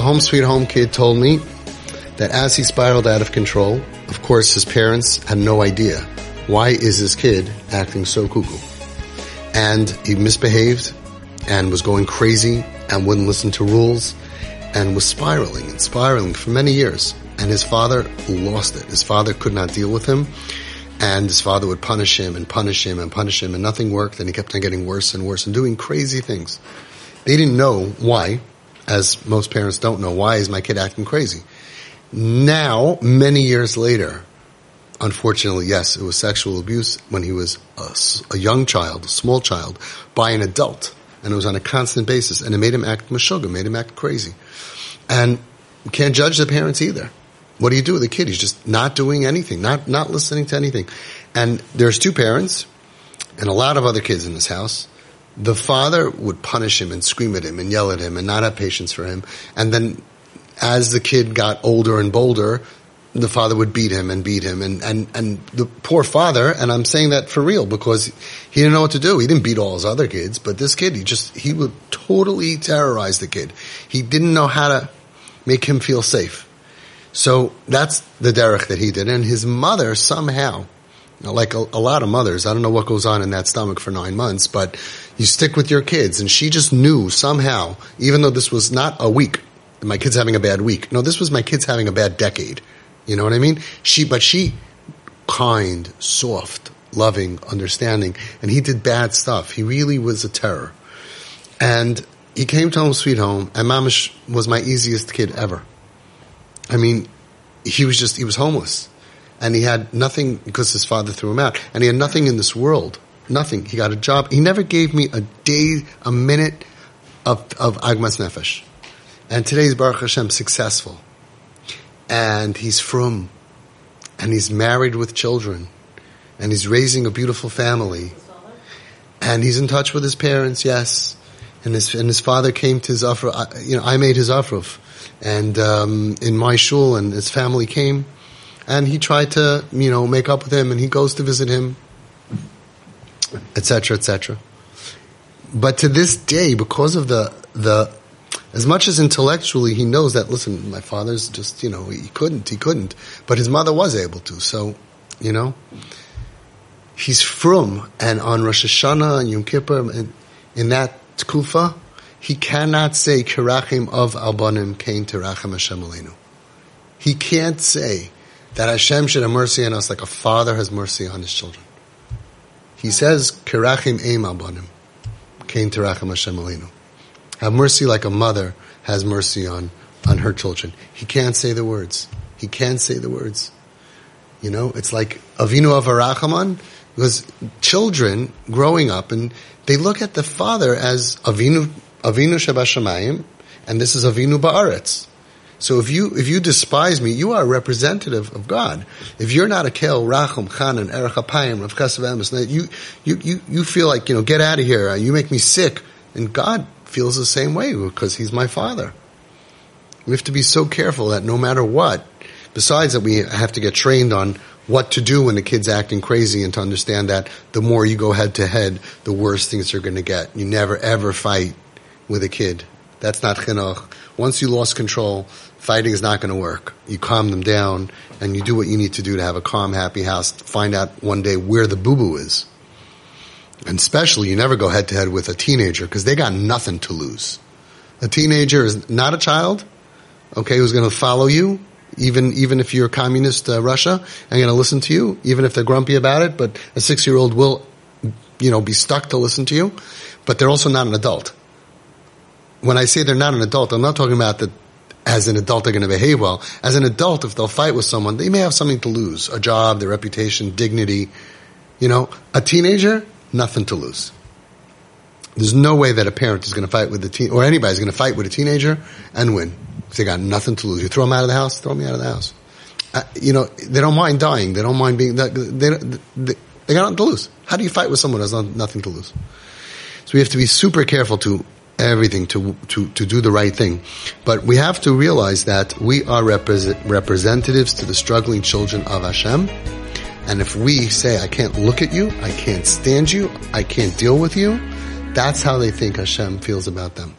home sweet home kid told me that as he spiraled out of control, of course his parents had no idea. Why is this kid acting so cuckoo? And he misbehaved and was going crazy and wouldn't listen to rules and was spiraling and spiraling for many years. And his father lost it. His father could not deal with him. And his father would punish him and punish him and punish him and nothing worked and he kept on getting worse and worse and doing crazy things. They didn't know why, as most parents don't know, why is my kid acting crazy? Now, many years later, unfortunately, yes, it was sexual abuse when he was a, a, young child, a small child, by an adult. And it was on a constant basis. And it made him act mashuga, made him act crazy. And you can't judge the parents either. What do you do with a kid? He's just not doing anything, not, not listening to anything. And there's two parents and a lot of other kids in this house. The father would punish him and scream at him and yell at him and not have patience for him. And then as the kid got older and bolder, the father would beat him and beat him and, and, and the poor father, and I'm saying that for real because he didn't know what to do. He didn't beat all his other kids, but this kid, he just, he would totally terrorize the kid. He didn't know how to make him feel safe. So that's the derech that he did. And his mother somehow, like a, a, lot of mothers, I don't know what goes on in that stomach for nine months, but you stick with your kids. And she just knew somehow, even though this was not a week, my kid's having a bad week. No, this was my kid's having a bad decade. You know what I mean? She, but she, kind, soft, loving, understanding, and he did bad stuff. He really was a terror. And he came to home sweet home, and Mamish was my easiest kid ever. I mean, he was just, he was homeless. And he had nothing because his father threw him out. And he had nothing in this world. Nothing. He got a job. He never gave me a day, a minute of, of Agmas Nefesh. And today's Baruch Hashem successful. And he's frum. And he's married with children. And he's raising a beautiful family. And he's in touch with his parents, yes. And his, and his father came to his aufruf. You know, I made his aufruf and um, in my shul, and his family came, and he tried to, you know, make up with him, and he goes to visit him, etc., etc. But to this day, because of the the, as much as intellectually he knows that, listen, my father's just, you know, he couldn't, he couldn't, but his mother was able to. So, you know, he's frum, and on Rosh Hashanah and Yom Kippur, and in that kufa, he cannot say kirachim of albanim kain terachim Hashem. He can't say that Hashem should have mercy on us like a father has mercy on his children. He says kirachim albanim kain terachim Hashem Aleinu. Have mercy like a mother has mercy on on her children. He can't say the words. He can't say the words. You know, it's like Avinu Av HaRachaman, because children growing up and they look at the father as Avinu Avinu Shebashamayim, and this is Avinu Ba'aretz. So if you if you despise me, you are a representative of God. If you're not a Kel, Rachum, Chanan, Erech Apayim, Rav you, you, you, you feel like, you know, get out of here, uh, you make me sick. And God feels the same way because He's my Father. We have to be so careful that no matter what, besides that we have to get trained on what to do when the kid's acting crazy and to understand that the more you go head to head, the worse things are going to get. You never ever fight with a kid. That's not chinuch. Once you lost control, fighting is not going to work. You calm them down and you do what you need to do to have a calm, happy house. Find out one day where the boo boo is. And especially, you never go head to head with a teenager because they got nothing to lose. A teenager is not a child, okay, who's going to follow you, even even if you're communist uh, Russia, and going to listen to you, even if they're grumpy about it. But a six year old will, you know, be stuck to listen to you. But they're also not an adult when I say they're not an adult, I'm not talking about that as an adult they're going to behave well. As an adult, if they'll fight with someone, they may have something to lose. A job, their reputation, dignity. You know, a teenager, nothing to lose. There's no way that a parent is going to fight with a teen, or anybody's going to fight with a teenager and win. They got nothing to lose. You throw them out of the house, throw me out of the house. Uh, you know, they don't mind dying. They don't mind being, they, they, they, they got nothing to lose. How do you fight with someone who has nothing to lose? So we have to be super careful to everything to, to, to do the right thing. But we have to realize that we are representatives to the struggling children of Hashem. And if we say, I can't look at you, I can't stand you, I can't deal with you, that's how they think Hashem feels about them.